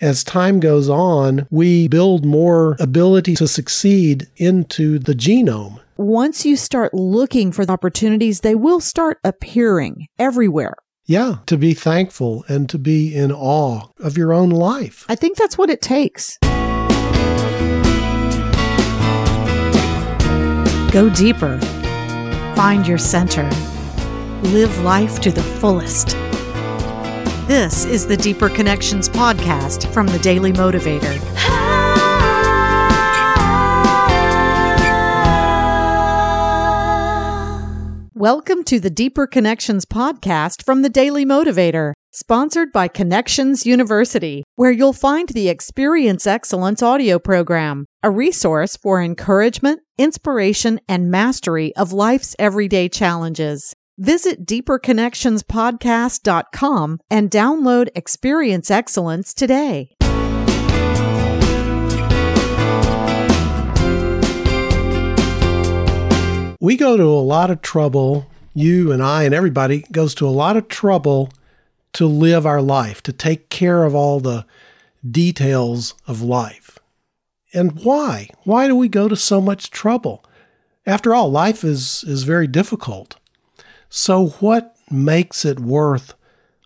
As time goes on, we build more ability to succeed into the genome. Once you start looking for the opportunities, they will start appearing everywhere. Yeah, to be thankful and to be in awe of your own life. I think that's what it takes. Go deeper. Find your center. Live life to the fullest. This is the Deeper Connections podcast from the Daily Motivator. Welcome to the Deeper Connections podcast from the Daily Motivator, sponsored by Connections University, where you'll find the Experience Excellence audio program, a resource for encouragement, inspiration, and mastery of life's everyday challenges. Visit deeperconnectionspodcast.com and download Experience Excellence today. We go to a lot of trouble, you and I and everybody goes to a lot of trouble to live our life, to take care of all the details of life. And why? Why do we go to so much trouble? After all, life is, is very difficult. So, what makes it worth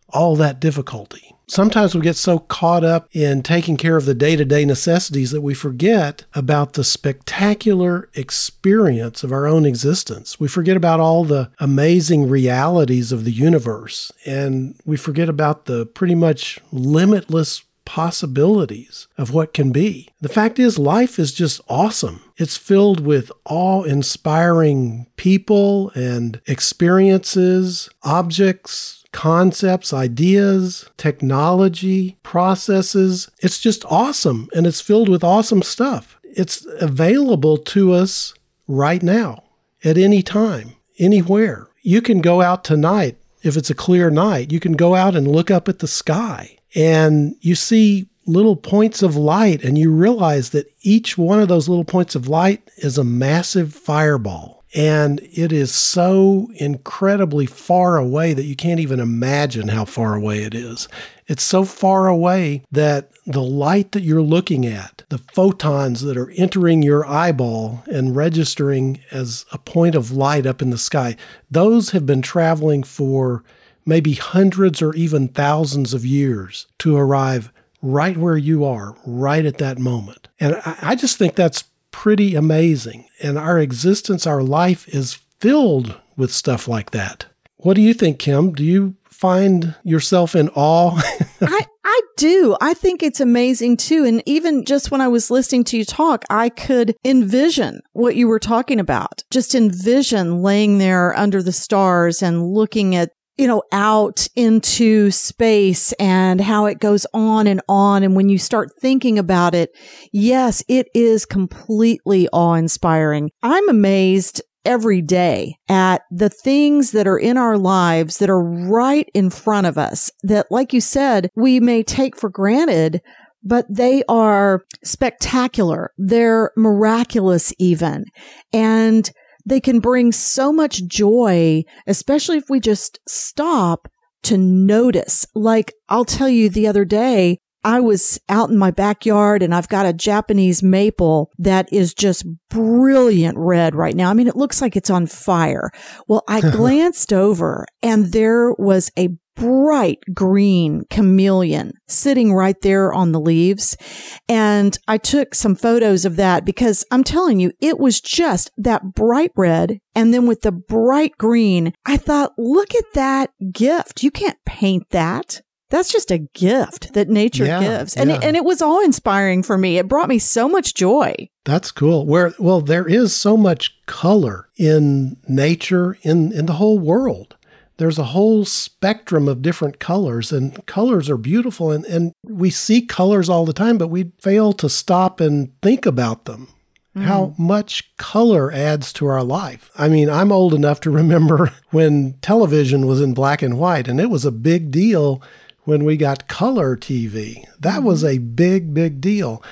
all that difficulty? Sometimes we get so caught up in taking care of the day to day necessities that we forget about the spectacular experience of our own existence. We forget about all the amazing realities of the universe, and we forget about the pretty much limitless possibilities of what can be. The fact is, life is just awesome. It's filled with awe inspiring people and experiences, objects, concepts, ideas, technology, processes. It's just awesome and it's filled with awesome stuff. It's available to us right now, at any time, anywhere. You can go out tonight if it's a clear night. You can go out and look up at the sky and you see little points of light and you realize that each one of those little points of light is a massive fireball and it is so incredibly far away that you can't even imagine how far away it is. It's so far away that the light that you're looking at, the photons that are entering your eyeball and registering as a point of light up in the sky, those have been traveling for maybe hundreds or even thousands of years to arrive right where you are, right at that moment. And I, just think that's pretty amazing. And our existence, our life is filled with stuff like that. What do you think, Kim? Do you find yourself in awe? I, I do. I think it's amazing too. And even just when I was listening to you talk, I could envision what you were talking about. Just envision laying there under the stars and looking at you know, out into space and how it goes on and on. And when you start thinking about it, yes, it is completely awe inspiring. I'm amazed every day at the things that are in our lives that are right in front of us that, like you said, we may take for granted, but they are spectacular. They're miraculous even. And they can bring so much joy, especially if we just stop to notice. Like I'll tell you the other day, I was out in my backyard and I've got a Japanese maple that is just brilliant red right now. I mean, it looks like it's on fire. Well, I glanced over and there was a bright green chameleon sitting right there on the leaves. And I took some photos of that because I'm telling you, it was just that bright red. And then with the bright green, I thought, look at that gift. You can't paint that. That's just a gift that nature yeah, gives. And, yeah. it, and it was awe inspiring for me. It brought me so much joy. That's cool. Where, well, there is so much color in nature, in, in the whole world there's a whole spectrum of different colors and colors are beautiful and, and we see colors all the time but we fail to stop and think about them. Mm. how much color adds to our life. I mean i'm old enough to remember when television was in black and white and it was a big deal when we got color tv that mm-hmm. was a big big deal.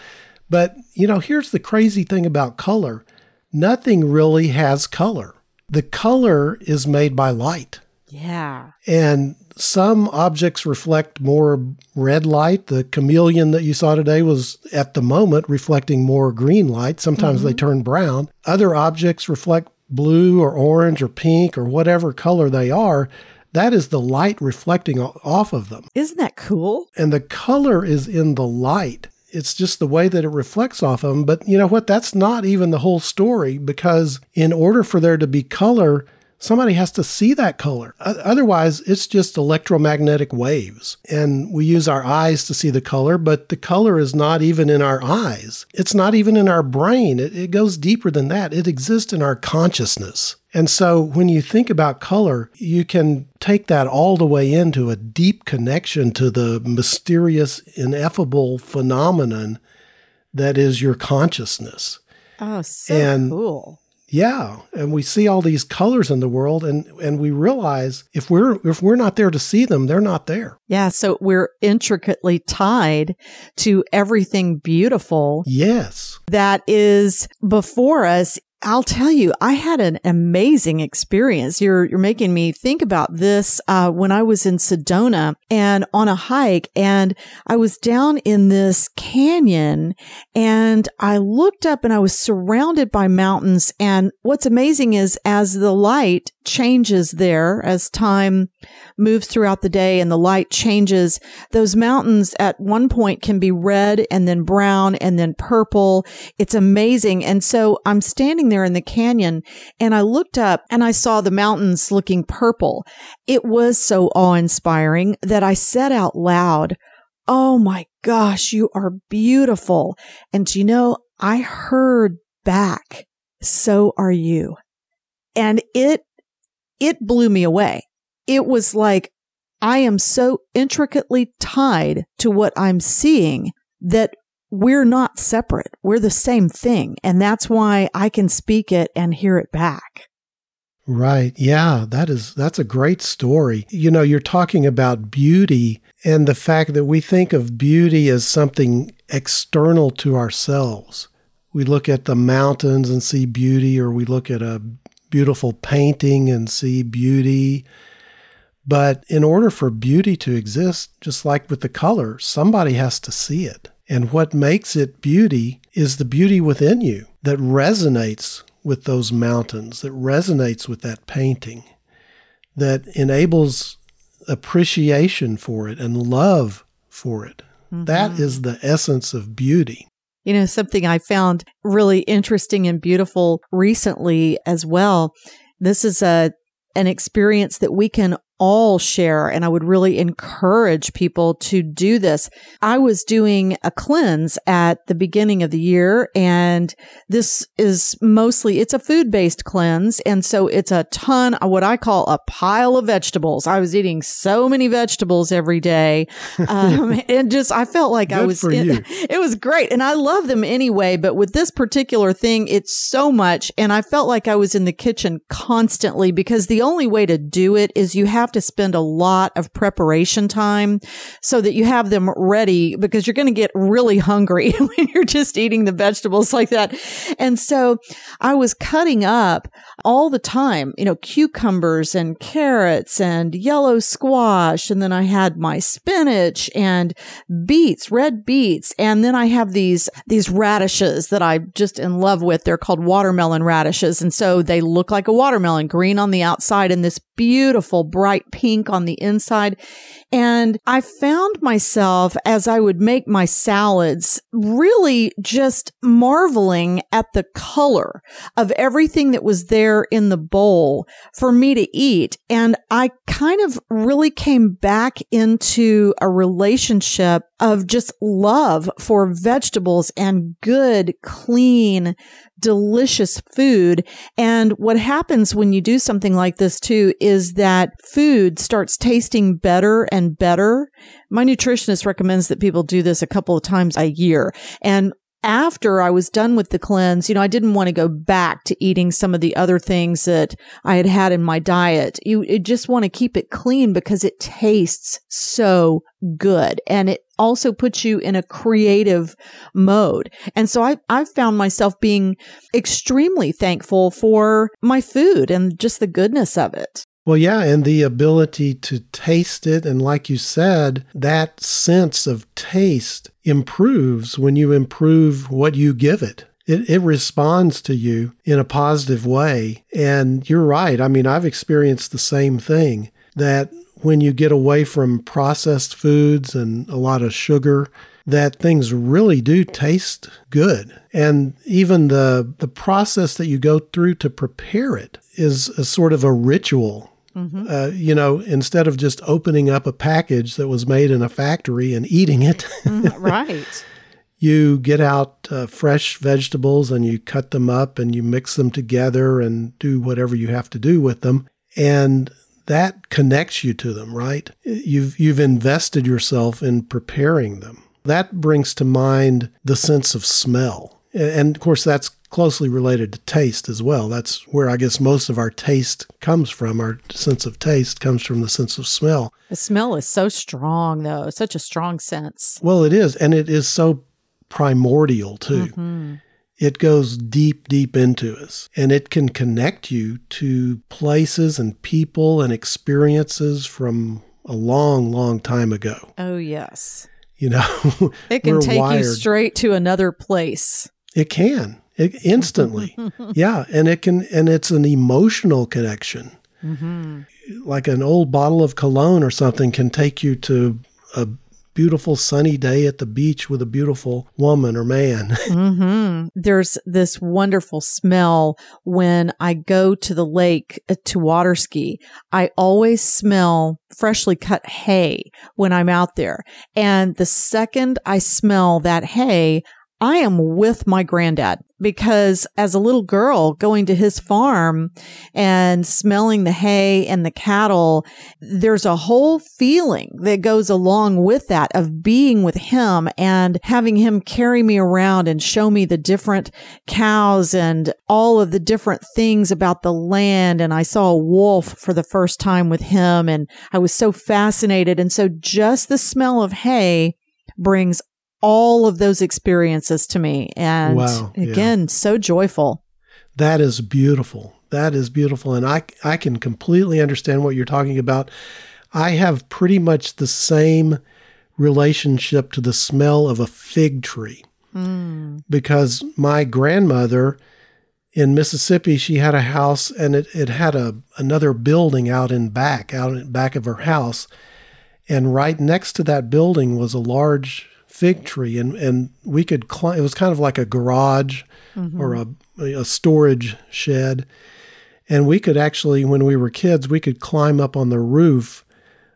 But you know here's the crazy thing about color. Nothing really has color. The color is made by light yeah. And some objects reflect more red light. The chameleon that you saw today was at the moment reflecting more green light. Sometimes mm-hmm. they turn brown. Other objects reflect blue or orange or pink or whatever color they are. That is the light reflecting off of them. Isn't that cool? And the color is in the light. It's just the way that it reflects off of them. But you know what? That's not even the whole story because in order for there to be color, somebody has to see that color. Otherwise, it's just electromagnetic waves. And we use our eyes to see the color, but the color is not even in our eyes. It's not even in our brain. It, it goes deeper than that. It exists in our consciousness. And so when you think about color, you can take that all the way into a deep connection to the mysterious, ineffable phenomenon that is your consciousness. Oh, so and cool. Yeah, and we see all these colors in the world and and we realize if we're if we're not there to see them, they're not there. Yeah, so we're intricately tied to everything beautiful. Yes. That is before us I'll tell you, I had an amazing experience. You're you're making me think about this uh, when I was in Sedona and on a hike, and I was down in this canyon, and I looked up and I was surrounded by mountains. And what's amazing is as the light changes there, as time moves throughout the day and the light changes, those mountains at one point can be red and then brown and then purple. It's amazing. And so I'm standing there in the canyon and I looked up and I saw the mountains looking purple. It was so awe inspiring that I said out loud, Oh my gosh, you are beautiful. And you know, I heard back, so are you. And it, it blew me away it was like, I am so intricately tied to what I'm seeing that we're not separate. We're the same thing. And that's why I can speak it and hear it back. Right. Yeah, that is that's a great story. You know, you're talking about beauty and the fact that we think of beauty as something external to ourselves. We look at the mountains and see beauty or we look at a beautiful painting and see beauty but in order for beauty to exist, just like with the color, somebody has to see it. And what makes it beauty is the beauty within you that resonates with those mountains, that resonates with that painting, that enables appreciation for it and love for it. Mm-hmm. That is the essence of beauty. You know, something I found really interesting and beautiful recently as well. This is a an experience that we can all share. And I would really encourage people to do this. I was doing a cleanse at the beginning of the year and this is mostly, it's a food based cleanse. And so it's a ton of what I call a pile of vegetables. I was eating so many vegetables every day. Um, and just, I felt like Good I was, it, it was great. And I love them anyway. But with this particular thing, it's so much. And I felt like I was in the kitchen constantly because the only way to do it is you have have to spend a lot of preparation time so that you have them ready because you're going to get really hungry when you're just eating the vegetables like that. And so I was cutting up all the time, you know, cucumbers and carrots and yellow squash. And then I had my spinach and beets, red beets. And then I have these, these radishes that I'm just in love with. They're called watermelon radishes. And so they look like a watermelon, green on the outside and this beautiful bright pink on the inside. And I found myself as I would make my salads really just marveling at the color of everything that was there in the bowl for me to eat. And I kind of really came back into a relationship of just love for vegetables and good, clean, delicious food. And what happens when you do something like this too is that food starts tasting better and better. My nutritionist recommends that people do this a couple of times a year. And after I was done with the cleanse, you know, I didn't want to go back to eating some of the other things that I had had in my diet. You, you just want to keep it clean because it tastes so good and it also puts you in a creative mode. And so I, I found myself being extremely thankful for my food and just the goodness of it. Well, yeah, and the ability to taste it. And like you said, that sense of taste improves when you improve what you give it. It, it responds to you in a positive way. And you're right. I mean, I've experienced the same thing that when you get away from processed foods and a lot of sugar, that things really do taste good. And even the the process that you go through to prepare it is a sort of a ritual. Mm-hmm. Uh, you know, instead of just opening up a package that was made in a factory and eating it, mm, right? you get out uh, fresh vegetables and you cut them up and you mix them together and do whatever you have to do with them, and that connects you to them, right? You've you've invested yourself in preparing them. That brings to mind the sense of smell. And of course, that's closely related to taste as well. That's where I guess most of our taste comes from. Our sense of taste comes from the sense of smell. The smell is so strong, though, such a strong sense. Well, it is. And it is so primordial, too. Mm-hmm. It goes deep, deep into us, and it can connect you to places and people and experiences from a long, long time ago. Oh, yes. You know, it can take wired. you straight to another place. It can it, instantly. yeah. And it can, and it's an emotional connection. Mm-hmm. Like an old bottle of cologne or something can take you to a beautiful sunny day at the beach with a beautiful woman or man. mm-hmm. There's this wonderful smell when I go to the lake uh, to water ski. I always smell freshly cut hay when I'm out there. And the second I smell that hay, I am with my granddad because as a little girl going to his farm and smelling the hay and the cattle, there's a whole feeling that goes along with that of being with him and having him carry me around and show me the different cows and all of the different things about the land. And I saw a wolf for the first time with him and I was so fascinated. And so just the smell of hay brings all of those experiences to me. And wow, again, yeah. so joyful. That is beautiful. That is beautiful. And I, I can completely understand what you're talking about. I have pretty much the same relationship to the smell of a fig tree mm. because my grandmother in Mississippi, she had a house and it, it had a another building out in back, out in back of her house. And right next to that building was a large fig tree, and and we could climb. It was kind of like a garage mm-hmm. or a a storage shed, and we could actually, when we were kids, we could climb up on the roof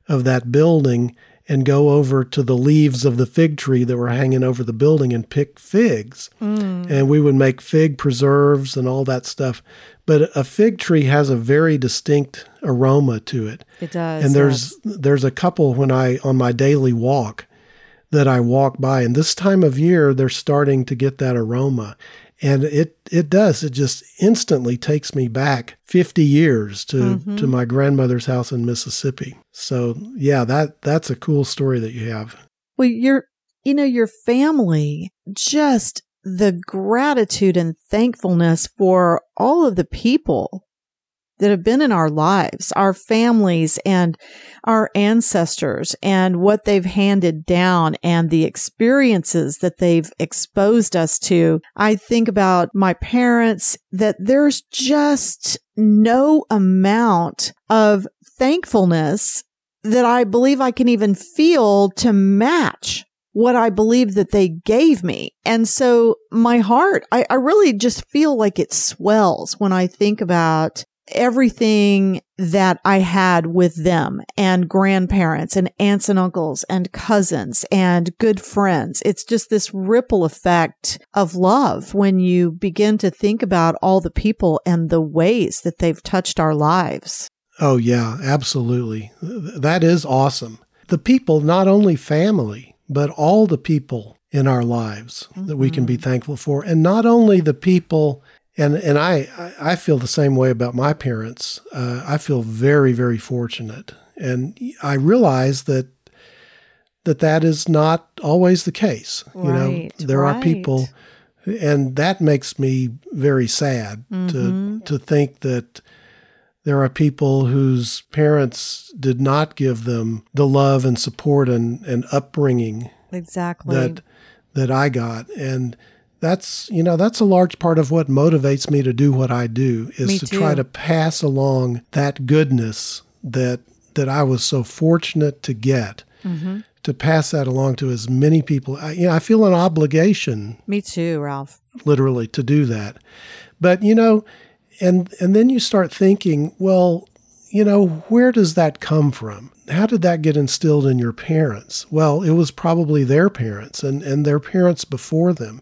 of that building and go over to the leaves of the fig tree that were hanging over the building and pick figs. Mm. And we would make fig preserves and all that stuff. But a fig tree has a very distinct aroma to it. It does. And there's yes. there's a couple when I on my daily walk that I walk by. And this time of year, they're starting to get that aroma. And it, it does. It just instantly takes me back 50 years to, mm-hmm. to my grandmother's house in Mississippi. So yeah, that, that's a cool story that you have. Well, your, you know, your family, just the gratitude and thankfulness for all of the people that have been in our lives, our families and our ancestors and what they've handed down and the experiences that they've exposed us to. I think about my parents that there's just no amount of thankfulness that I believe I can even feel to match what I believe that they gave me. And so my heart, I, I, really just feel like it swells when I think about everything that I had with them and grandparents and aunts and uncles and cousins and good friends. It's just this ripple effect of love when you begin to think about all the people and the ways that they've touched our lives. Oh, yeah, absolutely. That is awesome. The people, not only family, but all the people in our lives mm-hmm. that we can be mm-hmm. thankful for. And not only the people and and I I feel the same way about my parents. Uh, I feel very very fortunate, and I realize that that that is not always the case. Right, you know, there right. are people, and that makes me very sad mm-hmm. to to think that There are people whose parents did not give them the love and support and, and upbringing exactly that that I got. And that's you know that's a large part of what motivates me to do what I do is Me to too. try to pass along that goodness that that I was so fortunate to get Mm-hmm. to pass that along to as many people. I, you know, I feel an obligation Me too, Ralph. literally to do that. But you know, and and then you start thinking, well, you know, where does that come from? How did that get instilled in your parents? Well, it was probably their parents and, and their parents before them,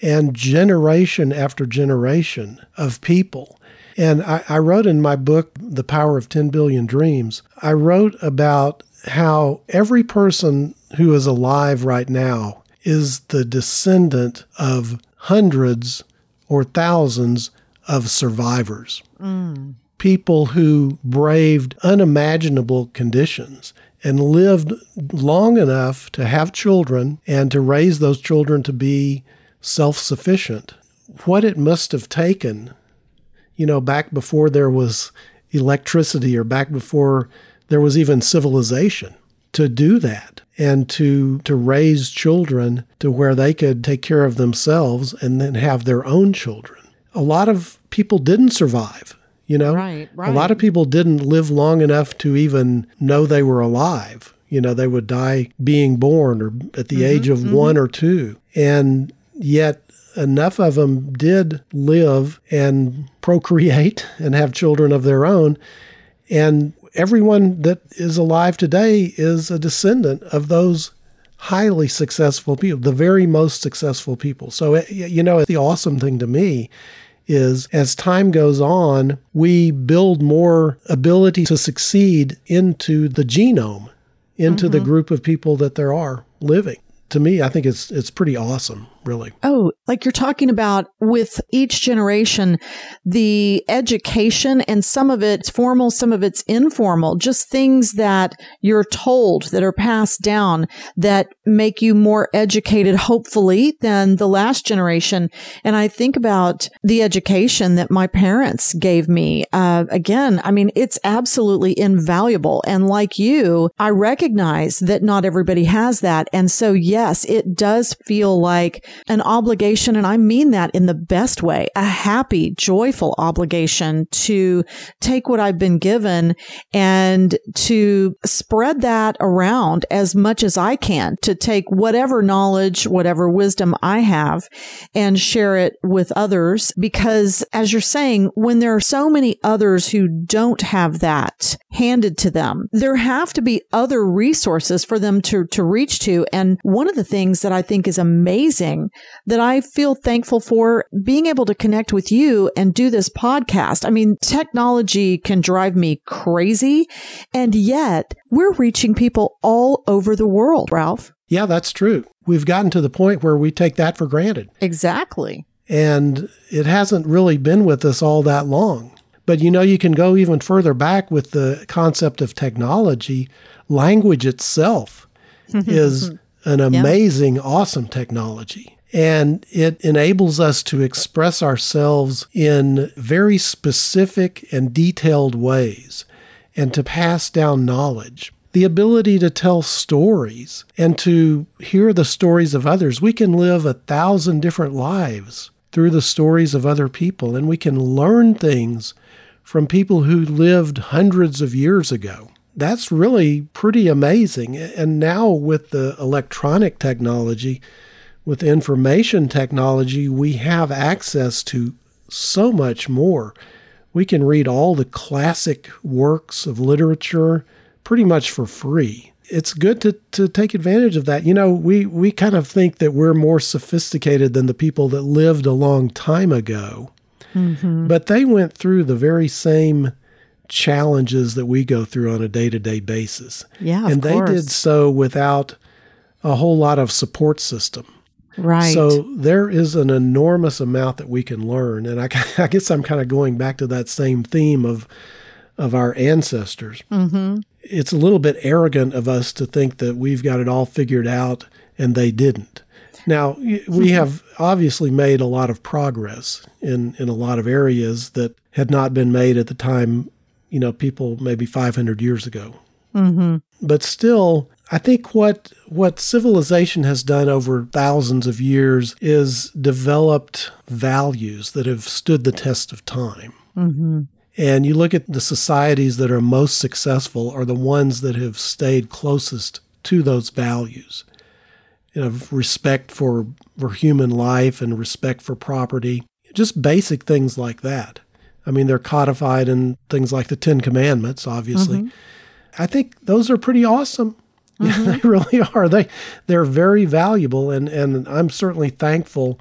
and generation after generation of people. And I, I wrote in my book, The Power of 10 Billion Dreams, I wrote about how every person who is alive right now is the descendant of hundreds or thousands of survivors. Mm. People who braved unimaginable conditions and lived long enough to have children and to raise those children to be self sufficient. What it must have taken, you know, back before there was electricity or back before there was even civilization to do that and to to raise children to where they could take care of themselves and then have their own children. A lot of people didn't survive, you know. Right, right. A lot of people didn't live long enough to even know they were alive. You know, they would die being born or at the mm-hmm, age of mm-hmm. 1 or 2. And yet enough of them did live and procreate and have children of their own and everyone that is alive today is a descendant of those highly successful people, the very most successful people. So, eh, you know, the awesome thing to me is as time goes on, we build more ability to succeed into the genome, into the group of people that there are living. To me, I think it's it's pretty awesome, really. Oh, like you're talking about with each generation, the education and some of it's formal, some of it's informal, just things that you're told that are passed down that make you more educated, hopefully, than the last generation. And I think about the education that my parents gave me. Uh, again, I mean, it's absolutely invaluable. And like you, I recognize that not everybody has that. And so, yes, it does feel like an obligation. And I mean that in the best way, a happy, joyful obligation to take what I've been given and to spread that around as much as I can to take whatever knowledge, whatever wisdom I have and share it with others. Because as you're saying, when there are so many others who don't have that handed to them, there have to be other resources for them to, to reach to. And one of the things that I think is amazing that I feel thankful for being able to connect with you and do this podcast. I mean, technology can drive me crazy. And yet we're reaching people all over the world, Ralph. Yeah, that's true. We've gotten to the point where we take that for granted. Exactly. and it hasn't really been with us all that long. But you know, you can go even further back with the concept of technology. Language itself is mm-hmm. An amazing, awesome technology. And it enables us to express ourselves in very specific and detailed ways and to pass down knowledge. The ability to tell stories and to hear the stories of others. We can live a thousand different lives through the stories of other people, and we can learn things from people who lived hundreds of years ago. That's really pretty amazing. And now, with the electronic technology, with information technology, we have access to so much more. We can read all the classic works of literature pretty much for free. It's good to, to take advantage of that. You know, we, we kind of think that we're more sophisticated than the people that lived a long time ago, mm-hmm. but they went through the very same challenges that we go through on a day to day basis. Yeah, and they course. did so without a whole lot of support system. Right. So there is an enormous amount that we can learn, and I, I guess I'm kind of going back to that same theme of of our ancestors. Mm-hmm. It's a little bit arrogant of us to think that we've got it all figured out, and they didn't. Now we have obviously made a lot of progress in in a lot of areas that had not been made at the time you know, people maybe 500 years ago. Mm-hmm. But still, I think what what civilization has done over thousands of years is developed values that have stood the test of time. Mm-hmm. And you look at the societies that are most successful are the ones that have stayed closest to those values. You know, respect for, for human life and respect for property, just basic things like that. I mean, they're codified in things like the Ten Commandments, obviously. Mm-hmm. I think those are pretty awesome. Mm-hmm. Yeah, they really are. They they're very valuable, and and I'm certainly thankful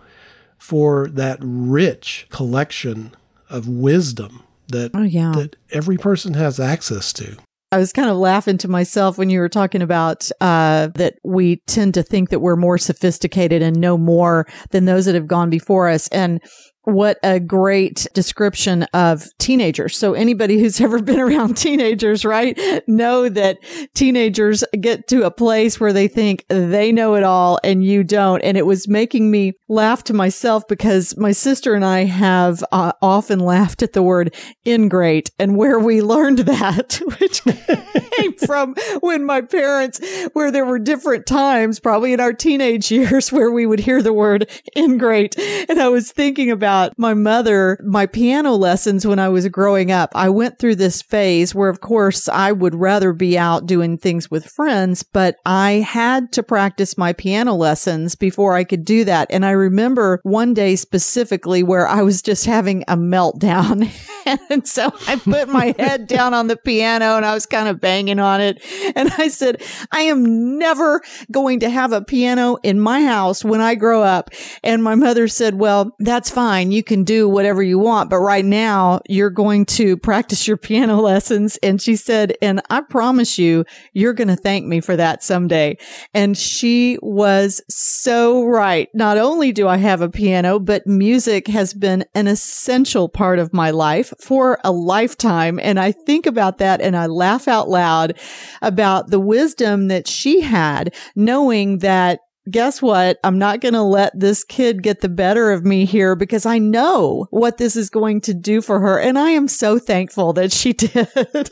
for that rich collection of wisdom that oh, yeah. that every person has access to. I was kind of laughing to myself when you were talking about uh, that we tend to think that we're more sophisticated and know more than those that have gone before us. And what a great description of teenagers. So anybody who's ever been around teenagers, right, know that teenagers get to a place where they think they know it all and you don't. And it was making me laugh to myself because my sister and I have uh, often laughed at the word ingrate and where we learned that, which came from when my parents, where there were different times, probably in our teenage years, where we would hear the word ingrate. And I was thinking about about my mother, my piano lessons when I was growing up. I went through this phase where, of course, I would rather be out doing things with friends, but I had to practice my piano lessons before I could do that. And I remember one day specifically where I was just having a meltdown. and so I put my head down on the piano and I was kind of banging on it. And I said, I am never going to have a piano in my house when I grow up. And my mother said, well, that's fine. You can do whatever you want, but right now you're going to practice your piano lessons. And she said, and I promise you, you're going to thank me for that someday. And she was so right. Not only do I have a piano, but music has been an essential part of my life for a lifetime. And I think about that and I laugh out loud about the wisdom that she had knowing that guess what? I'm not going to let this kid get the better of me here because I know what this is going to do for her. And I am so thankful that she did.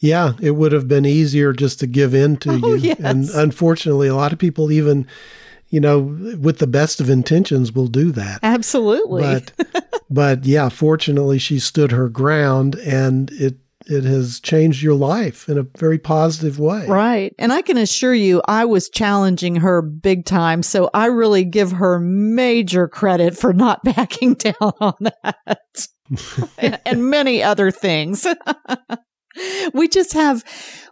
yeah, it would have been easier just to give in to oh, you. Yes. And unfortunately, a lot of people even you know, with the best of intentions will do that. Absolutely. But but yeah, fortunately she stood her ground and it it has changed your life in a very positive way. Right. And I can assure you, I was challenging her big time. So I really give her major credit for not backing down on that and, and many other things. we just have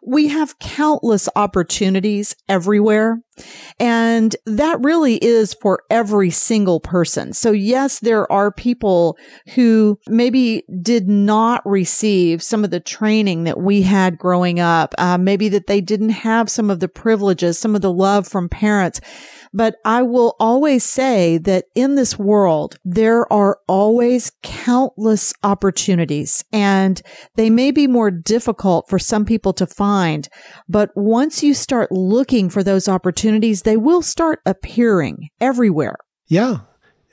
we have countless opportunities everywhere and that really is for every single person. So yes, there are people who maybe did not receive some of the training that we had growing up. Uh, maybe that they didn't have some of the privileges, some of the love from parents. But I will always say that in this world, there are always countless opportunities and they may be more difficult for some people to find. But once you start looking for those opportunities, they will start appearing everywhere. Yeah.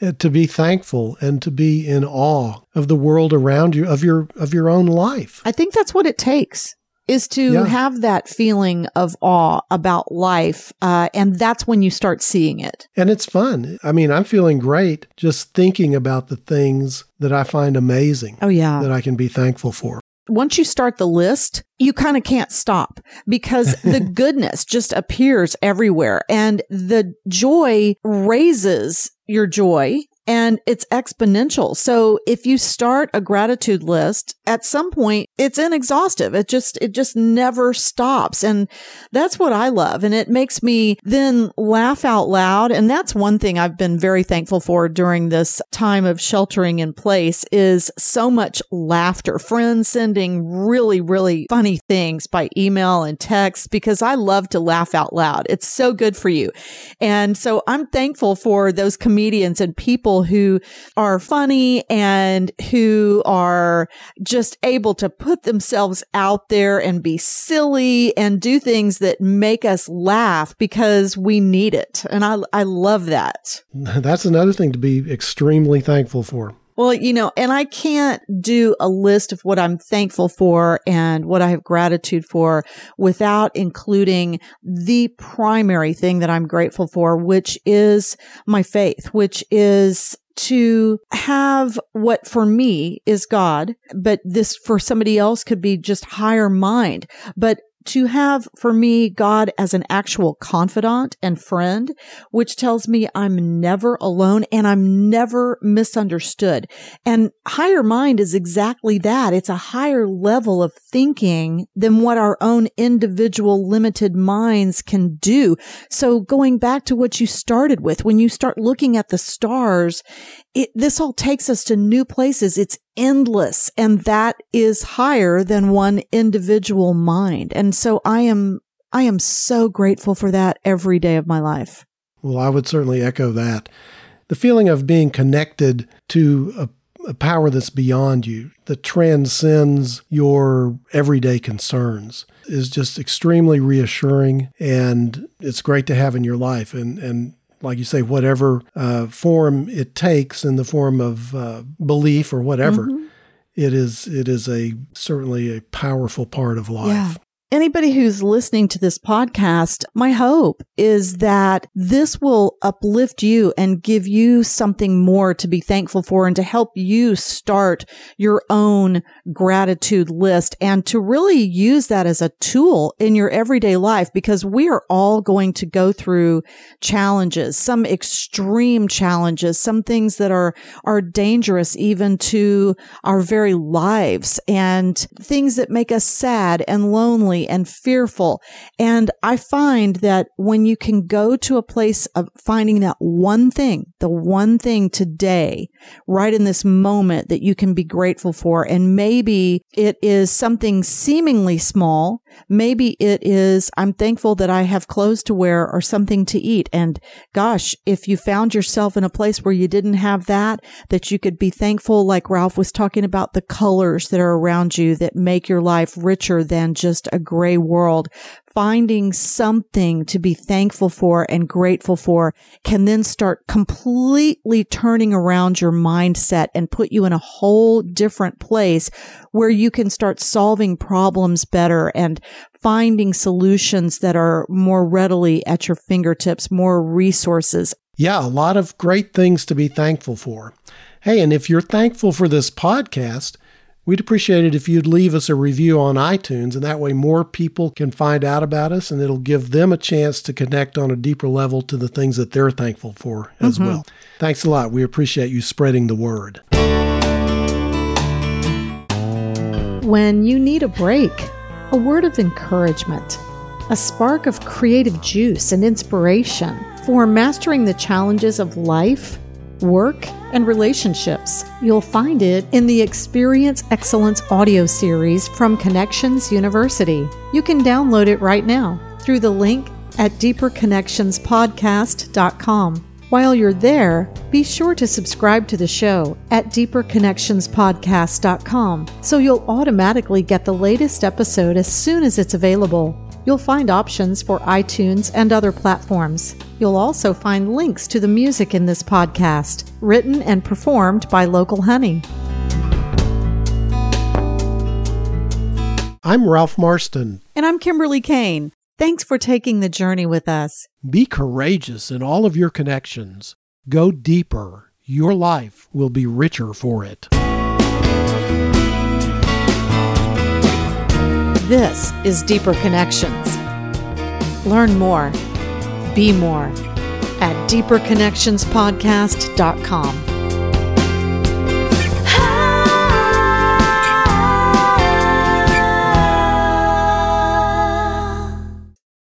Uh, to be thankful and to be in awe of the world around you, of your, of your own life. I think that's what it takes is to yeah. have that feeling of awe about life. Uh, and that's when you start seeing it. And it's fun. I mean, I'm feeling great just thinking about the things that I find amazing. Oh, yeah. That I can be thankful for. Once you start the list, you kind of can't stop because the goodness just appears everywhere and the joy raises your joy and it's exponential. So if you start a gratitude list, at some point it's inexhaustive. It just, it just never stops. And that's what I love. And it makes me then laugh out loud. And that's one thing I've been very thankful for during this time of sheltering in place is so much laughter, friends sending really, really funny things by email and text because I love to laugh out loud. It's so good for you. And so I'm thankful for those comedians and people people who are funny and who are just able to put themselves out there and be silly and do things that make us laugh because we need it. And I, I love that. That's another thing to be extremely thankful for. Well, you know, and I can't do a list of what I'm thankful for and what I have gratitude for without including the primary thing that I'm grateful for, which is my faith, which is to have what for me is God, but this for somebody else could be just higher mind. But to have for me God as an actual confidant and friend, which tells me I'm never alone and I'm never misunderstood. And higher mind is exactly that. It's a higher level of thinking than what our own individual limited minds can do. So going back to what you started with, when you start looking at the stars, it, this all takes us to new places. It's endless and that is higher than one individual mind. And so I am, I am so grateful for that every day of my life. Well, I would certainly echo that. The feeling of being connected to a, a power that's beyond you, that transcends your everyday concerns, is just extremely reassuring. And it's great to have in your life. And, and like you say, whatever uh, form it takes in the form of uh, belief or whatever, mm-hmm. it is it is a certainly a powerful part of life. Yeah anybody who's listening to this podcast, my hope is that this will uplift you and give you something more to be thankful for and to help you start your own gratitude list and to really use that as a tool in your everyday life because we are all going to go through challenges, some extreme challenges, some things that are, are dangerous even to our very lives and things that make us sad and and fearful. And I find that when you can go to a place of finding that one thing, the one thing today, right in this moment that you can be grateful for, and maybe it is something seemingly small. Maybe it is, I'm thankful that I have clothes to wear or something to eat. And gosh, if you found yourself in a place where you didn't have that, that you could be thankful, like Ralph was talking about the colors that are around you that make your life richer than just a gray world, finding something to be thankful for and grateful for can then start completely turning around your mindset and put you in a whole different place where you can start solving problems better and finding solutions that are more readily at your fingertips, more resources. Yeah, a lot of great things to be thankful for. Hey, and if you're thankful for this podcast, We'd appreciate it if you'd leave us a review on iTunes, and that way more people can find out about us, and it'll give them a chance to connect on a deeper level to the things that they're thankful for as mm-hmm. well. Thanks a lot. We appreciate you spreading the word. When you need a break, a word of encouragement, a spark of creative juice and inspiration for mastering the challenges of life work, and relationships. You'll find it in the Experience Excellence audio series from Connections University. You can download it right now through the link at deeperconnectionspodcast.com. While you're there, be sure to subscribe to the show at deeperconnectionspodcast.com so you'll automatically get the latest episode as soon as it's available. You'll find options for iTunes and other platforms. You'll also find links to the music in this podcast, written and performed by Local Honey. I'm Ralph Marston. And I'm Kimberly Kane. Thanks for taking the journey with us. Be courageous in all of your connections. Go deeper. Your life will be richer for it. This is Deeper Connections. Learn more, be more at deeperconnectionspodcast.com.